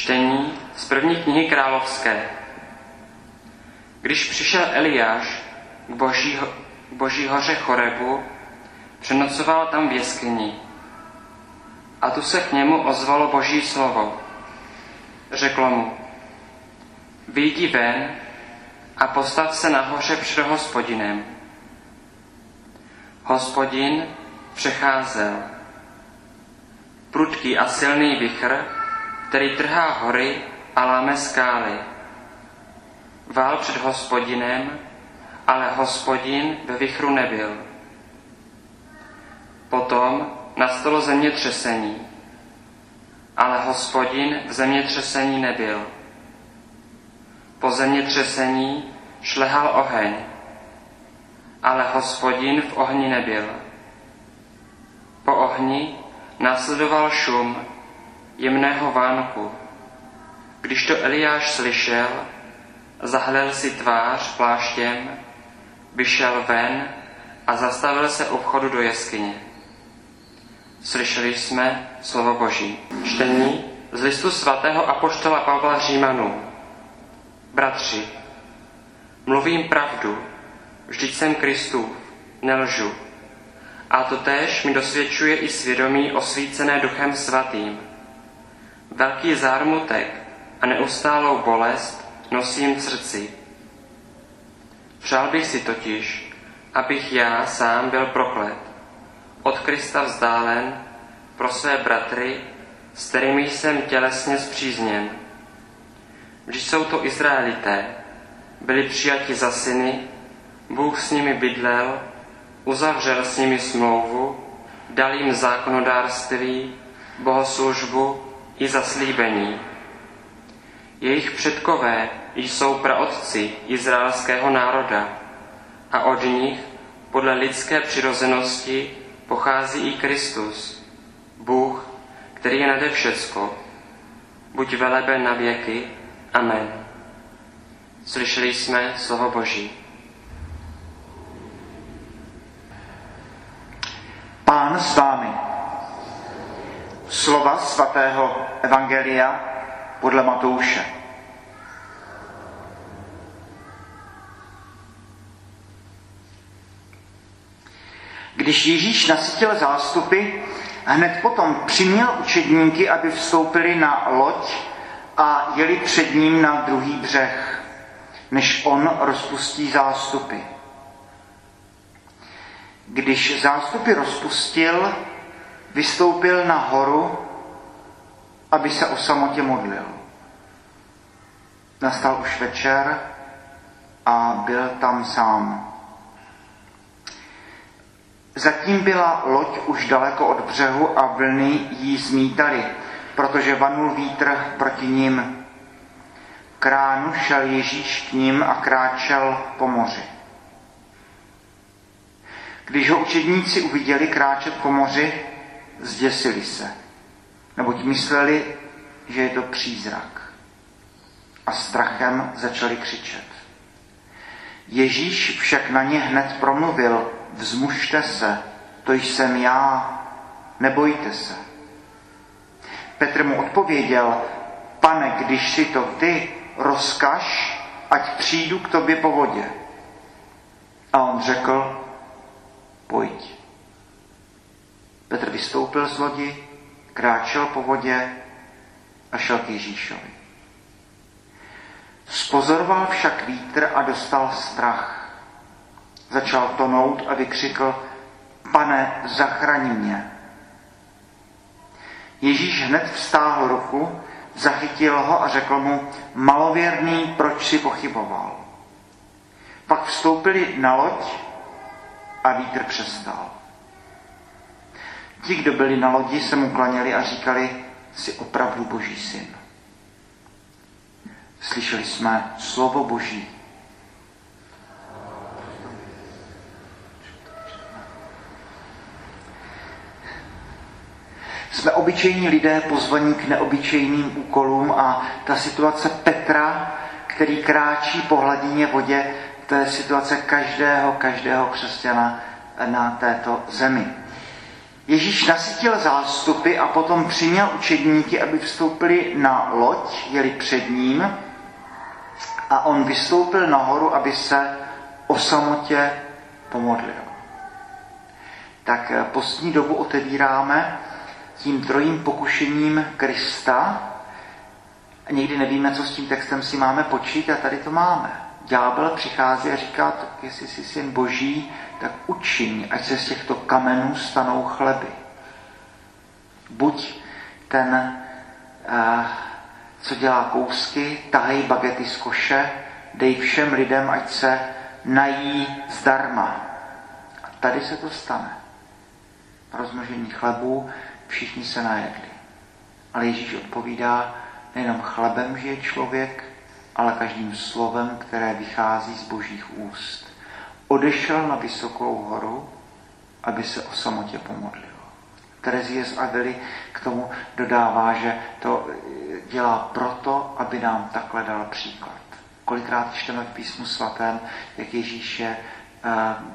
Čtení z první knihy královské. Když přišel Eliáš k boží, k boží hoře Chorebu, přenocoval tam v jeskyni. A tu se k němu ozvalo boží slovo. Řeklo mu, vyjdi ven a postav se nahoře před hospodinem. Hospodin přecházel. Prudký a silný vichr, který trhá hory a láme skály. Vál před hospodinem, ale hospodin ve vichru nebyl. Potom nastalo zemětřesení, ale hospodin v zemětřesení nebyl. Po zemětřesení šlehal oheň, ale hospodin v ohni nebyl. Po ohni následoval šum jemného vánku. Když to Eliáš slyšel, zahlel si tvář pláštěm, vyšel ven a zastavil se u vchodu do jeskyně. Slyšeli jsme slovo Boží. Čtení z listu svatého apoštola Pavla Římanů. Bratři, mluvím pravdu, vždyť jsem Kristův, nelžu. A to též mi dosvědčuje i svědomí osvícené duchem svatým. Velký zármutek a neustálou bolest nosím v srdci. Přál bych si totiž, abych já sám byl proklet, od Krista vzdálen pro své bratry, s kterými jsem tělesně zpřízněn. Když jsou to Izraelité, byli přijati za syny, Bůh s nimi bydlel, uzavřel s nimi smlouvu, dal jim zákonodárství, bohoslužbu i zaslíbení. Jejich předkové jsou praotci izraelského národa a od nich podle lidské přirozenosti pochází i Kristus, Bůh, který je nade všecko. Buď veleben na věky. Amen. Slyšeli jsme slovo Boží. Pán s vámi. Slova svatého Evangelia podle Matouše. Když Ježíš nasytil zástupy, hned potom přiměl učedníky, aby vstoupili na loď a jeli před ním na druhý břeh, než on rozpustí zástupy. Když zástupy rozpustil, vystoupil na horu, aby se o samotě modlil. Nastal už večer a byl tam sám. Zatím byla loď už daleko od břehu a vlny jí zmítaly, protože vanul vítr proti ním. Kránu šel Ježíš k ním a kráčel po moři. Když ho učedníci uviděli kráčet po moři, zděsili se, neboť mysleli, že je to přízrak. A strachem začali křičet. Ježíš však na ně hned promluvil, vzmužte se, to jsem já, nebojte se. Petr mu odpověděl, pane, když si to ty, rozkaž, ať přijdu k tobě po vodě. A on řekl, pojď. Petr vystoupil z lodi, kráčel po vodě a šel k Ježíšovi. Spozoroval však vítr a dostal strach. Začal tonout a vykřikl, pane, zachraň mě. Ježíš hned vstáhl ruku, zachytil ho a řekl mu, malověrný, proč si pochyboval. Pak vstoupili na loď a vítr přestal. Ti, kdo byli na lodi, se mu klaněli a říkali, si opravdu boží syn. Slyšeli jsme slovo boží. Jsme obyčejní lidé pozvaní k neobyčejným úkolům a ta situace Petra, který kráčí po hladině vodě, to je situace každého, každého křesťana na této zemi. Ježíš nasytil zástupy a potom přiměl učedníky, aby vstoupili na loď, jeli před ním a on vystoupil nahoru, aby se o samotě pomodlil. Tak eh, postní dobu otevíráme tím trojím pokušením Krista. Někdy nevíme, co s tím textem si máme počít a tady to máme. Ďábel přichází a říká, jestli jsi syn boží, tak učiň, ať se z těchto kamenů stanou chleby. Buď ten, eh, co dělá kousky, tahej bagety z koše, dej všem lidem, ať se nají zdarma. A tady se to stane. Rozmnožení chlebů, všichni se najedli. Ale Ježíš odpovídá, nejenom chlebem žije člověk, ale každým slovem, které vychází z božích úst. Odešel na vysokou horu, aby se o samotě pomodlil. Terezie z Avely k tomu dodává, že to dělá proto, aby nám takhle dal příklad. Kolikrát čteme v písmu svatém, jak Ježíš je eh,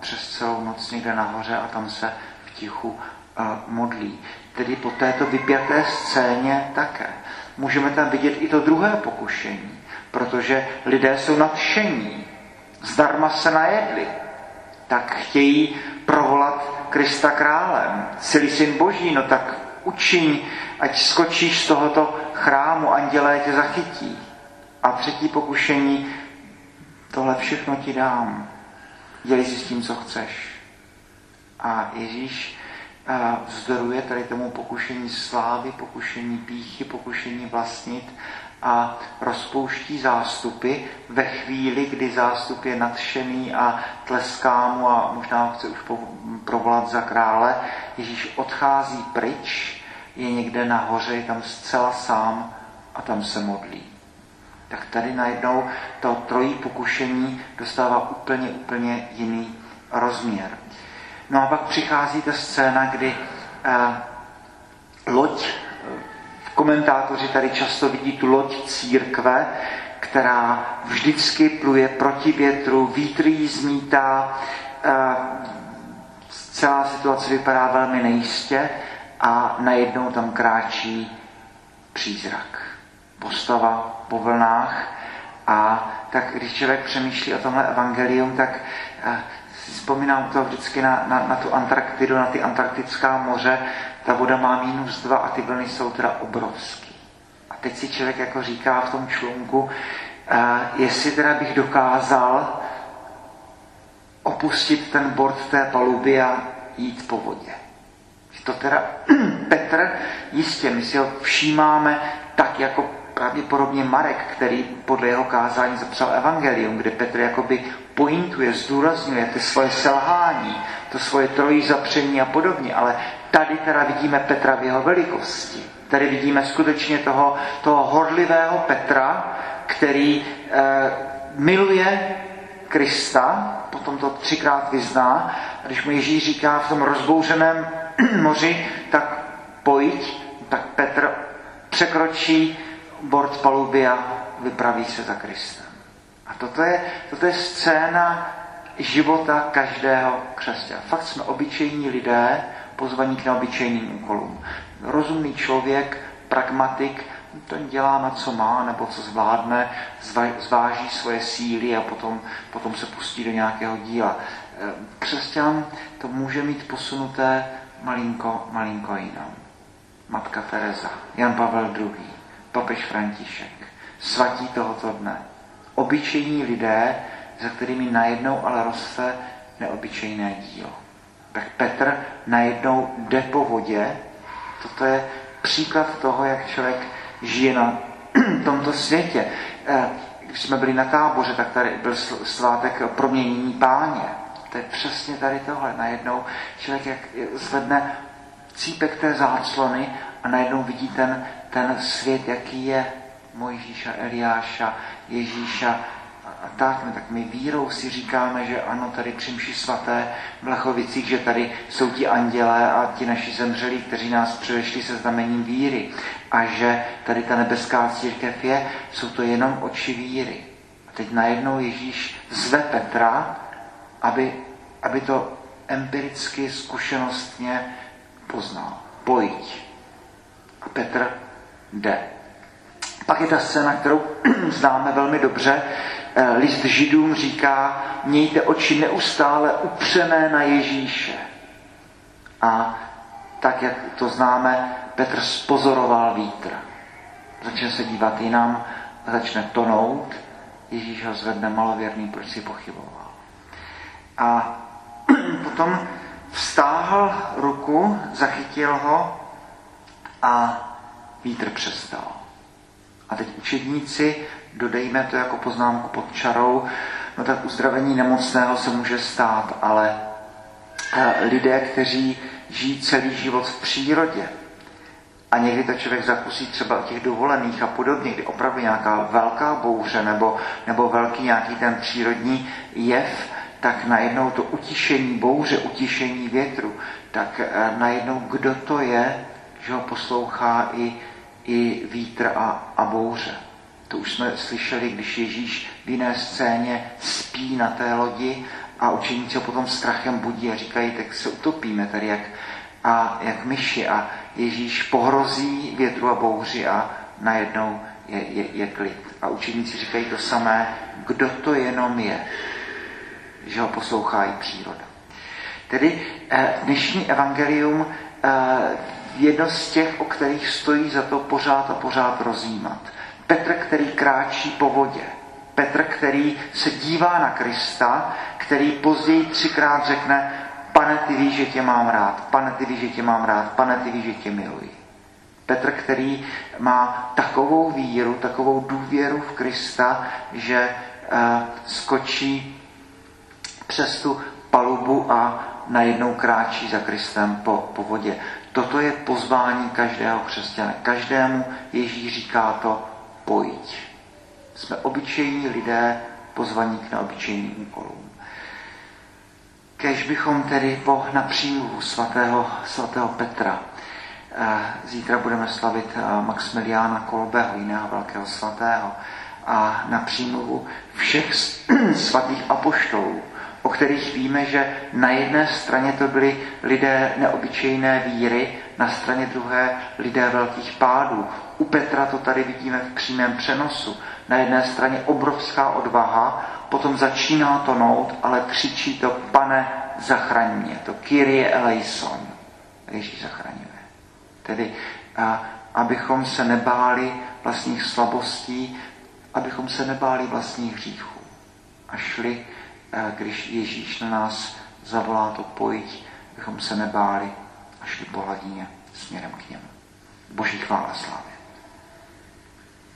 přes celou noc někde nahoře a tam se v tichu eh, modlí. Tedy po této vypjaté scéně také. Můžeme tam vidět i to druhé pokušení, protože lidé jsou nadšení, zdarma se najedli, tak chtějí provolat Krista králem. Celý syn boží, no tak učiň, ať skočíš z tohoto chrámu, andělé tě zachytí. A třetí pokušení, tohle všechno ti dám. Dělej si s tím, co chceš. A Ježíš eh, vzdoruje tady tomu pokušení slávy, pokušení píchy, pokušení vlastnit a rozpouští zástupy ve chvíli, kdy zástup je nadšený a tleská mu a možná ho chce už provolat za krále. Ježíš odchází pryč, je někde nahoře, je tam zcela sám a tam se modlí. Tak tady najednou to trojí pokušení dostává úplně, úplně jiný rozměr. No a pak přichází ta scéna, kdy eh, loď Komentátoři tady často vidí tu loď církve, která vždycky pluje proti větru, vítr jí zmítá, eh, celá situace vypadá velmi nejistě a najednou tam kráčí přízrak. Postava po vlnách a tak když člověk přemýšlí o tomhle evangelium, tak eh, vzpomínám to vždycky na, na, na tu Antarktidu, na ty antarktická moře, ta voda má minus dva a ty vlny jsou teda obrovský. A teď si člověk jako říká v tom člunku, uh, jestli teda bych dokázal opustit ten bord té paluby a jít po vodě. To teda Petr, jistě, my si ho všímáme tak jako pravděpodobně Marek, který podle jeho kázání zapsal evangelium, kde Petr jakoby pointuje, zdůrazňuje ty svoje selhání, to svoje trojí zapření a podobně, ale tady teda vidíme Petra v jeho velikosti. Tady vidíme skutečně toho, toho horlivého Petra, který eh, miluje Krista, potom to třikrát vyzná, a když mu Ježíš říká v tom rozbouřeném moři, tak pojď, tak Petr překročí bord paluby a vypraví se za Kristem. A toto je, toto je scéna života každého křesťana. Fakt jsme obyčejní lidé, pozvaní k neobyčejným úkolům. Rozumný člověk, pragmatik, ten dělá na co má, nebo co zvládne, zváží svoje síly a potom, potom se pustí do nějakého díla. E, křesťan to může mít posunuté malinko, malinko jinam. Matka Teresa, Jan Pavel II, papež František, svatí tohoto dne. Obyčejní lidé, za kterými najednou ale roste neobyčejné dílo. Tak Petr najednou jde po vodě. Toto je příklad toho, jak člověk žije na tomto světě. Eh, když jsme byli na táboře, tak tady byl svátek proměnění páně. To je přesně tady tohle. Najednou člověk jak zvedne cípek té záclony a najednou vidí ten, ten svět, jaký je Mojžíša, Eliáša, Ježíša a tak. No, tak my vírou si říkáme, že ano, tady při svaté v Lachovicích, že tady jsou ti andělé a ti naši zemřelí, kteří nás předešli se znamením víry. A že tady ta nebeská církev je, jsou to jenom oči víry. A teď najednou Ježíš zve Petra, aby, aby to empiricky, zkušenostně poznal. Pojď. A Petr jde. Pak je ta scéna, kterou známe velmi dobře. Eh, list židům říká, mějte oči neustále upřené na Ježíše. A tak, jak to známe, Petr spozoroval vítr. Začne se dívat jinam, začne tonout. Ježíš ho zvedne malověrný, proč si pochyboval. A potom vstáhl ruku, zachytil ho a vítr přestal. A teď učedníci, dodejme to jako poznámku pod čarou, no tak uzdravení nemocného se může stát, ale eh, lidé, kteří žijí celý život v přírodě, a někdy to člověk zakusí třeba těch dovolených a podobně, kdy opravdu nějaká velká bouře nebo, nebo velký nějaký ten přírodní jev, tak najednou to utišení bouře, utišení větru, tak eh, najednou kdo to je, že ho poslouchá i, i vítr a, a bouře. To už jsme slyšeli, když Ježíš v jiné scéně spí na té lodi a učeníci ho potom strachem budí a říkají, tak se utopíme tady jak, a jak myši a Ježíš pohrozí větru a bouři a najednou je, je, je klid. A učeníci říkají to samé, kdo to jenom je, že ho poslouchá i příroda. Tedy eh, dnešní evangelium eh, jedno z těch, o kterých stojí za to pořád a pořád rozjímat. Petr, který kráčí po vodě. Petr, který se dívá na Krista, který později třikrát řekne, pane, ty víš, že tě mám rád, pane, ty víš, že tě mám rád, pane, ty víš, že tě miluji. Petr, který má takovou víru, takovou důvěru v Krista, že uh, skočí přes tu palubu a najednou kráčí za Kristem po, po vodě. Toto je pozvání každého křesťana. Každému Ježíš říká to, pojď. Jsme obyčejní lidé pozvaní k neobyčejným úkolům. Kež bychom tedy po napřímluvu svatého, svatého Petra, eh, zítra budeme slavit eh, Maximiliána Kolbeho, jiného velkého svatého, a na přímluvu všech svatých apoštolů, o kterých víme, že na jedné straně to byli lidé neobyčejné víry, na straně druhé lidé velkých pádů. U Petra to tady vidíme v přímém přenosu. Na jedné straně obrovská odvaha, potom začíná to nout, ale křičí to, pane, zachraň mě. To Kyrie eleison. Ježíš zachraňuje. Tedy, a, abychom se nebáli vlastních slabostí, abychom se nebáli vlastních hříchů. A šli když Ježíš na nás zavolá to pojď, abychom se nebáli a šli po hladině směrem k němu. Boží chvála slávy.